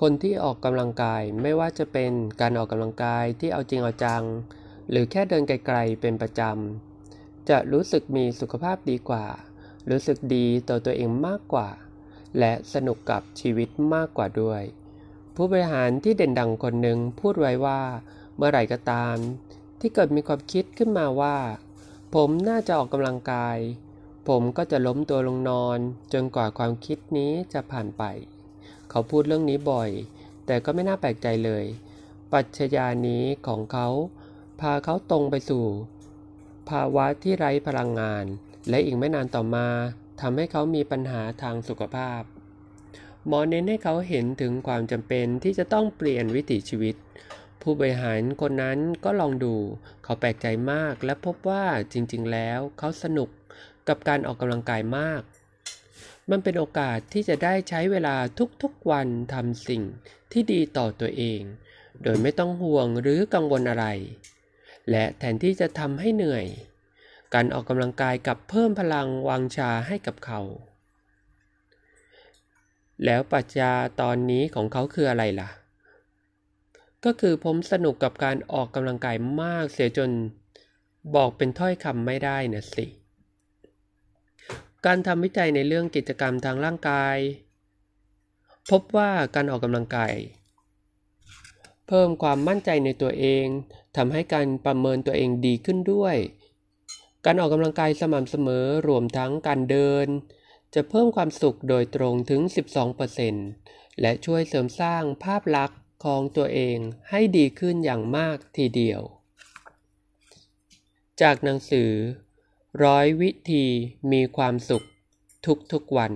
คนที่ออกกำลังกายไม่ว่าจะเป็นการออกกำลังกายที่เอาจริงเอาจัง หรือแค่เดินไกลๆเป็นประจำ จะรู้สึกมีสุขภาพดีกว่า รู้สึกดีต่อตัวเองมากกว่า และสนุกกับชีวิตมากกว่าด้วย ผู้บริหารที่เด่นดังคนหนึ่งพูดไว้ว่า เมื่อไหร่ก็ตาม ที่เกิดมีความคิดขึ้นมาว่า ผมน่าจะออกกำลังกาย ผมก็จะล้มตัวลงนอน จนกว่าความคิดนี้จะผ่านไป เขาพูดเรื่องนี้บ่อย แต่ก็ไม่น่าแปลกใจเลย ปัจจัยานี้ของเขาพาเขาตรงไปสู่ ภาวะที่ไร้พลังงาน และอีกไม่นานต่อมาทำให้เขามีปัญหาทางสุขภาพ หมอเน้นให้เขาเห็นถึงความจำเป็นที่จะต้องเปลี่ยนวิถีชีวิต ผู้บริหารคนนั้นก็ลองดู เขาแปลกใจมากและพบว่าจริงๆ แล้วเขาสนุกกับการออกกำลังกายมาก มันเป็นโอกาสที่จะได้ใช้เวลาทุกๆวันทำสิ่งที่ดีต่อตัวเอง โดยไม่ต้องห่วงหรือกังวลอะไร และแทนที่จะทำให้เหนื่อย การออกกำลังกายกับเพิ่มพลังวางชาให้กับเขา แล้วปัจจาตอนนี้ของเขาคืออะไรล่ะ ก็คือผมสนุกกับการออกกำลังกายมากเสียจนบอกเป็นถ้อยคำไม่ได้นะสิ การทำวิจัยในเรื่องกิจกรรมทางร่างกาย พบว่าการออกกำลังกายเพิ่มความมั่นใจในตัวเองทำให้การประเมินตัวเองดีขึ้นด้วย การออกกำลังกายสม่ำเสมอรวมทั้งการเดิน จะเพิ่มความสุขโดยตรงถึง 12%และช่วยเสริมสร้างภาพลักษณ์ของตัวเองให้ดีขึ้นอย่างมากทีเดียว จากหนังสือ ร้อยวิธีมีความสุขทุกๆวัน